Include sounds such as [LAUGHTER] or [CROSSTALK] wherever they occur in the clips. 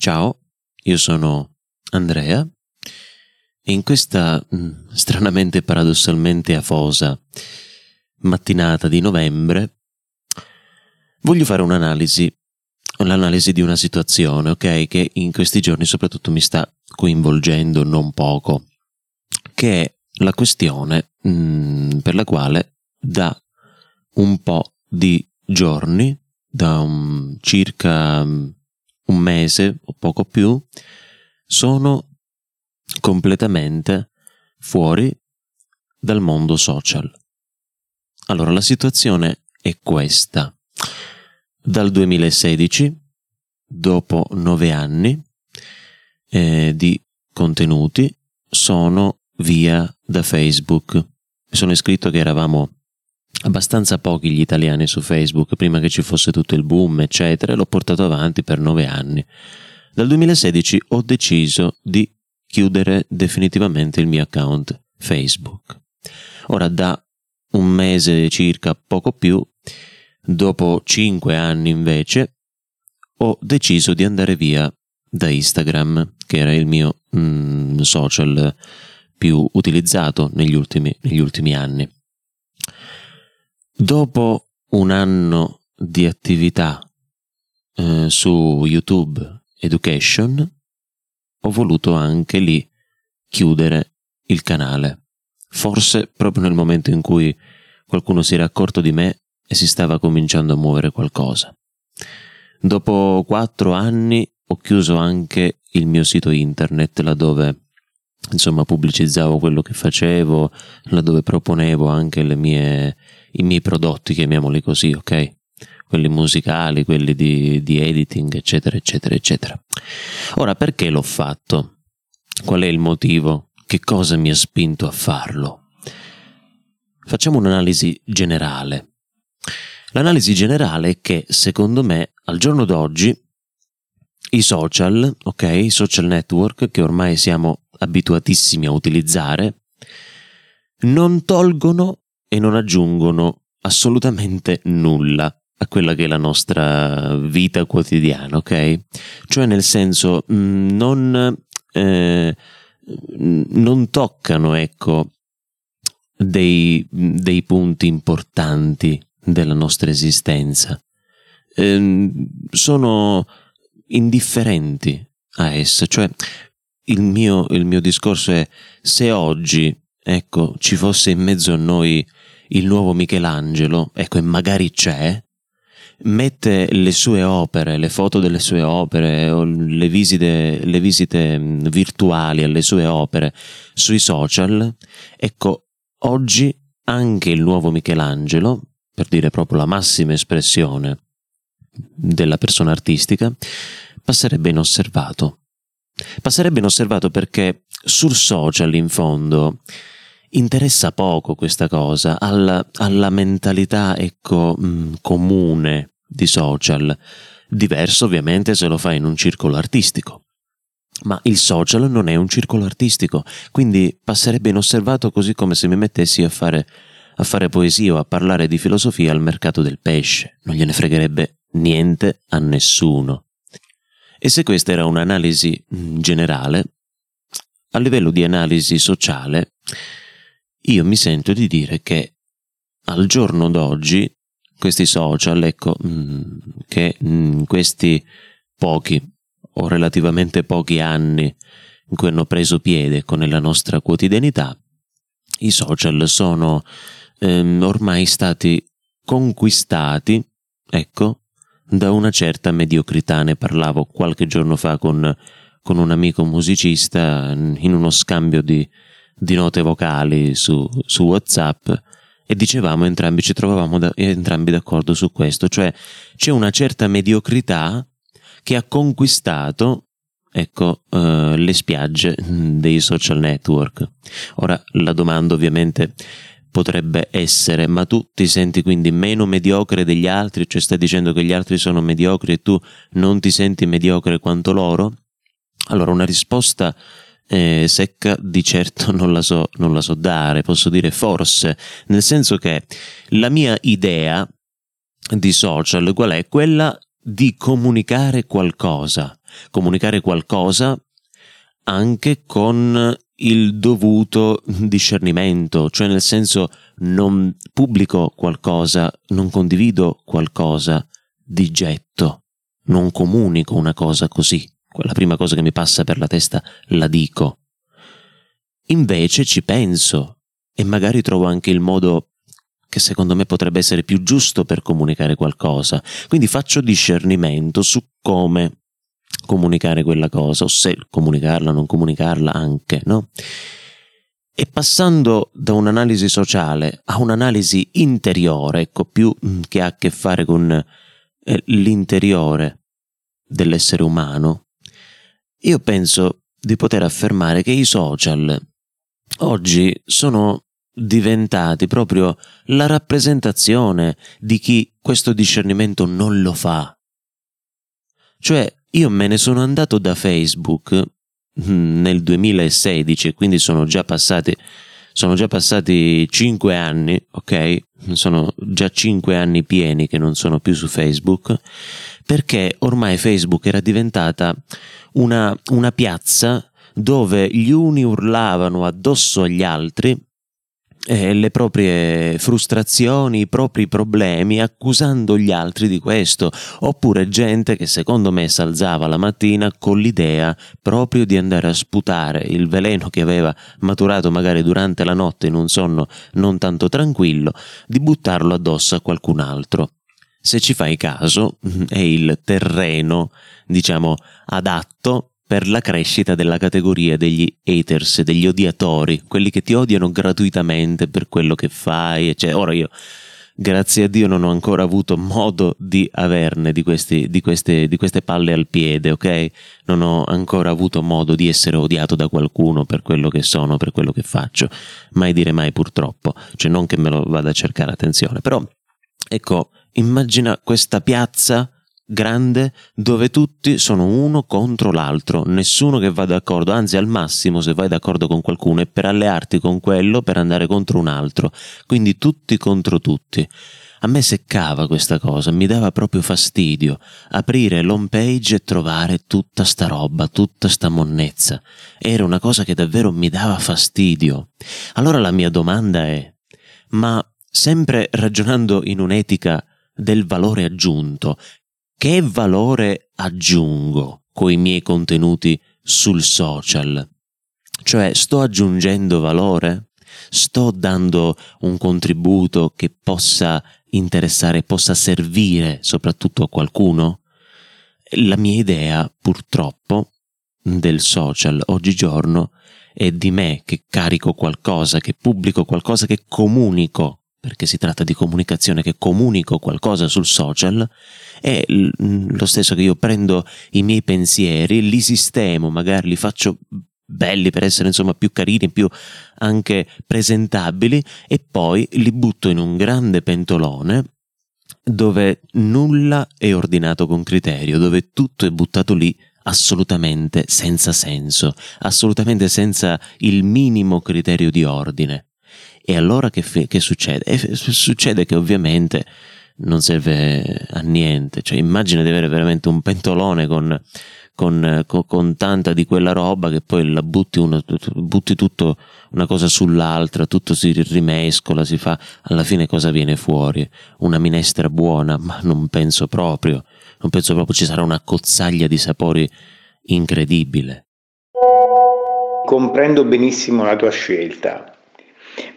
Ciao, io sono Andrea. E in questa mm, stranamente paradossalmente afosa mattinata di novembre voglio fare un'analisi, l'analisi di una situazione, ok, che in questi giorni soprattutto mi sta coinvolgendo non poco, che è la questione mm, per la quale da un po' di giorni, da un, circa mm, un mese o poco più, sono completamente fuori dal mondo social. Allora, la situazione è questa. Dal 2016, dopo nove anni eh, di contenuti, sono via da Facebook. Mi sono iscritto che eravamo abbastanza pochi gli italiani su Facebook prima che ci fosse tutto il boom, eccetera, e l'ho portato avanti per nove anni. Dal 2016 ho deciso di chiudere definitivamente il mio account Facebook. Ora da un mese circa, poco più, dopo cinque anni invece, ho deciso di andare via da Instagram, che era il mio mm, social più utilizzato negli ultimi, negli ultimi anni. Dopo un anno di attività eh, su YouTube Education, ho voluto anche lì chiudere il canale. Forse proprio nel momento in cui qualcuno si era accorto di me e si stava cominciando a muovere qualcosa. Dopo quattro anni ho chiuso anche il mio sito internet laddove insomma pubblicizzavo quello che facevo, laddove proponevo anche mie, i miei prodotti, chiamiamoli così, ok? Quelli musicali, quelli di, di editing, eccetera, eccetera, eccetera. Ora, perché l'ho fatto? Qual è il motivo? Che cosa mi ha spinto a farlo? Facciamo un'analisi generale. L'analisi generale è che, secondo me, al giorno d'oggi, i social, ok, i social network che ormai siamo abituatissimi a utilizzare, non tolgono e non aggiungono assolutamente nulla a quella che è la nostra vita quotidiana, ok? Cioè nel senso mm, non, eh, non toccano, ecco, dei, dei, punti importanti della nostra esistenza. Eh, sono indifferenti a essa, cioè il mio, il mio discorso è se oggi, ecco, ci fosse in mezzo a noi il nuovo Michelangelo, ecco, e magari c'è, mette le sue opere, le foto delle sue opere o le visite, le visite virtuali alle sue opere sui social, ecco, oggi anche il nuovo Michelangelo, per dire proprio la massima espressione della persona artistica, passerebbe inosservato. Passerebbe inosservato perché sul social in fondo interessa poco questa cosa alla, alla mentalità ecco, mh, mm, comune di social. Diverso ovviamente se lo fai in un circolo artistico. Ma il social non è un circolo artistico, quindi passerebbe inosservato così come se mi mettessi a fare, a fare poesia o a parlare di filosofia al mercato del pesce. Non gliene fregherebbe niente a nessuno. E se questa era un'analisi mm, generale, a livello di analisi sociale, io mi sento di dire che al giorno d'oggi questi social, ecco, mm, che in questi pochi o relativamente pochi anni in cui hanno preso piede con la nostra quotidianità, i social sono ehm, ormai stati conquistati, ecco, da una certa mediocrità. Ne parlavo qualche giorno fa con, con un amico musicista in uno scambio di, di note vocali su, su, WhatsApp e dicevamo entrambi, ci trovavamo da, entrambi d'accordo su questo, cioè c'è una certa mediocrità che ha conquistato ecco, uh, le spiagge dei social network. Ora la domanda ovviamente potrebbe essere, ma tu ti senti quindi meno mediocre degli altri, cioè stai dicendo che gli altri sono mediocri e tu non ti senti mediocre quanto loro? Allora una risposta eh, secca di certo [LAUGHS] non la, so, non la so dare, posso dire forse, nel senso che la mia idea di social qual è? Quella di comunicare qualcosa, comunicare qualcosa anche con il dovuto discernimento, cioè nel senso non pubblico qualcosa, non condivido qualcosa di getto, non comunico una cosa così. La prima cosa che mi passa per la testa la dico. Invece ci penso e magari trovo anche il modo che secondo me potrebbe essere più giusto per comunicare qualcosa. Quindi faccio discernimento su come comunicare quella cosa, o se comunicarla o non comunicarla anche, no? E passando da un'analisi sociale a un'analisi interiore, ecco, più mm, che ha a che fare con eh, l'interiore dell'essere umano, io penso di poter affermare che i social oggi sono diventati proprio la rappresentazione di chi questo discernimento non lo fa. Cioè, io me ne sono andato da Facebook mm, nel 2016, quindi sono già passati sono già passati 5 anni, ok? Sono già 5 anni pieni che non sono più su Facebook, perché ormai Facebook era diventata una, una piazza dove gli uni urlavano addosso agli altri eh, le proprie frustrazioni, i propri problemi, accusando gli altri di questo, oppure gente che secondo me si alzava la mattina con l'idea proprio di andare a sputare il veleno che aveva maturato magari durante la notte in un sonno non tanto tranquillo, di buttarlo addosso a qualcun altro. Se ci fai caso, è il terreno, diciamo, adatto per la crescita della categoria degli haters, degli odiatori, quelli che ti odiano gratuitamente per quello che fai, eccetera. Ora io, grazie a Dio, non ho ancora avuto modo di averne di, questi, di, queste, di queste palle al piede, ok? Non ho ancora avuto modo di essere odiato da qualcuno per quello che sono, per quello che faccio. Mai dire mai purtroppo, cioè non che me lo vada a cercare attenzione, però ecco, immagina questa piazza grande dove tutti sono uno contro l'altro, nessuno che va d'accordo, anzi al massimo se vai d'accordo con qualcuno è per allearti con quello per andare contro un altro, quindi tutti contro tutti. A me seccava questa cosa, mi dava proprio fastidio aprire l'home page e trovare tutta sta roba, tutta sta monnezza. Era una cosa che davvero mi dava fastidio. Allora la mia domanda è, ma sempre ragionando in un'etica del valore aggiunto, che valore aggiungo con i miei contenuti sul social? Cioè, sto aggiungendo valore? Sto dando un contributo che possa interessare, possa servire soprattutto a qualcuno? La mia idea, purtroppo, del social oggigiorno è di me che carico qualcosa, che pubblico qualcosa, che comunico perché si tratta di comunicazione che comunico qualcosa sul social, è lo stesso che io prendo i miei pensieri, li sistemo, magari li faccio belli per essere insomma più carini, più anche presentabili e poi li butto in un grande pentolone dove nulla è ordinato con criterio, dove tutto è buttato lì assolutamente senza senso, assolutamente senza il minimo criterio di ordine. E allora che, fe- che succede? E succede che ovviamente non serve a niente, cioè immagina di avere veramente un pentolone con, con, con, con tanta di quella roba che poi la butti, uno, butti tutto una cosa sull'altra, tutto si rimescola, si fa, alla fine cosa viene fuori? Una minestra buona, ma non penso proprio, non penso proprio ci sarà una cozzaglia di sapori incredibile. Comprendo benissimo la tua scelta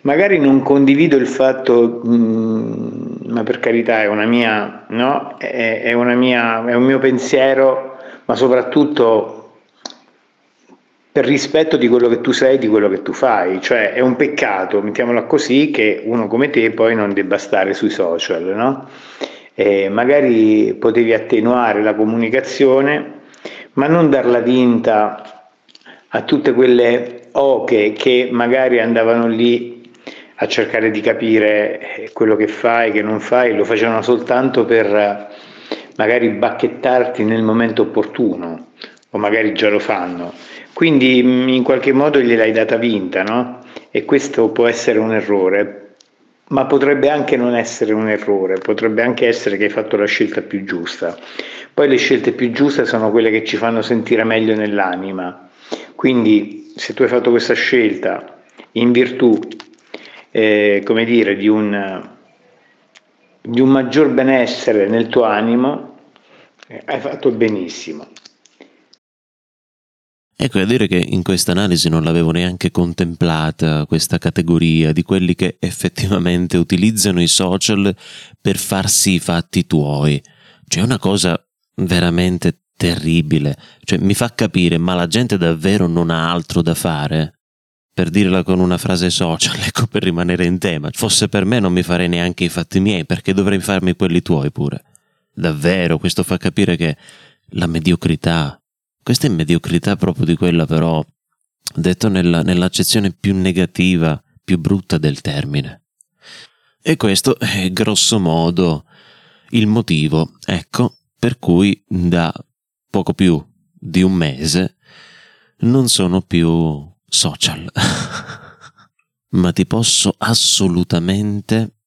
Magari non condivido il fatto, mh, mm, ma per carità è una mia, no? È, è, una mia, è un mio pensiero, ma soprattutto per rispetto di quello che tu sei, di quello che tu fai. Cioè è un peccato, mettiamola così, che uno come te poi non debba stare sui social, no? E magari potevi attenuare la comunicazione, ma non darla vinta a tutte quelle oche che magari andavano lì a cercare di capire quello che fai, che non fai, lo facevano soltanto per eh, magari bacchettarti nel momento opportuno, o magari già lo fanno. Quindi mm, in qualche modo gliel'hai data vinta, no? E questo può essere un errore. ma potrebbe anche non essere un errore, potrebbe anche essere che hai fatto la scelta più giusta. Poi le scelte più giuste sono quelle che ci fanno sentire meglio nell'anima. Quindi se tu hai fatto questa scelta in virtù, eh, come dire, di un, di un maggior benessere nel tuo animo, eh, hai fatto benissimo. Ecco, a dire che in questa analisi non l'avevo neanche contemplata questa categoria di quelli che effettivamente utilizzano i social per farsi i fatti tuoi. Cioè una cosa veramente terribile. Cioè mi fa capire, ma la gente davvero non ha altro da fare? Per dirla con una frase social, [LAUGHS] ecco per rimanere in tema, fosse per me non mi farei neanche i fatti miei, perché dovrei farmi quelli tuoi pure. Davvero, questo fa capire che la mediocrità, questa è mediocrità proprio di quella però, detto nella, nell'accezione più negativa, più brutta del termine. E questo è grosso modo il motivo, ecco, per cui da poco più di un mese non sono più social. [LAUGHS] Ma ti posso assolutamente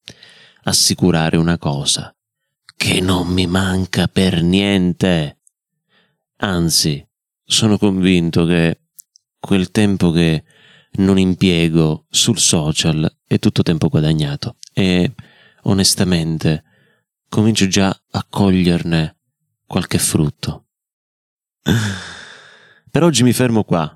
assicurare una cosa, che non mi manca per niente. Anzi, sono convinto che quel tempo che non impiego sul social è tutto tempo guadagnato e onestamente comincio già a coglierne qualche frutto. [SIGHS] Per oggi mi fermo qua.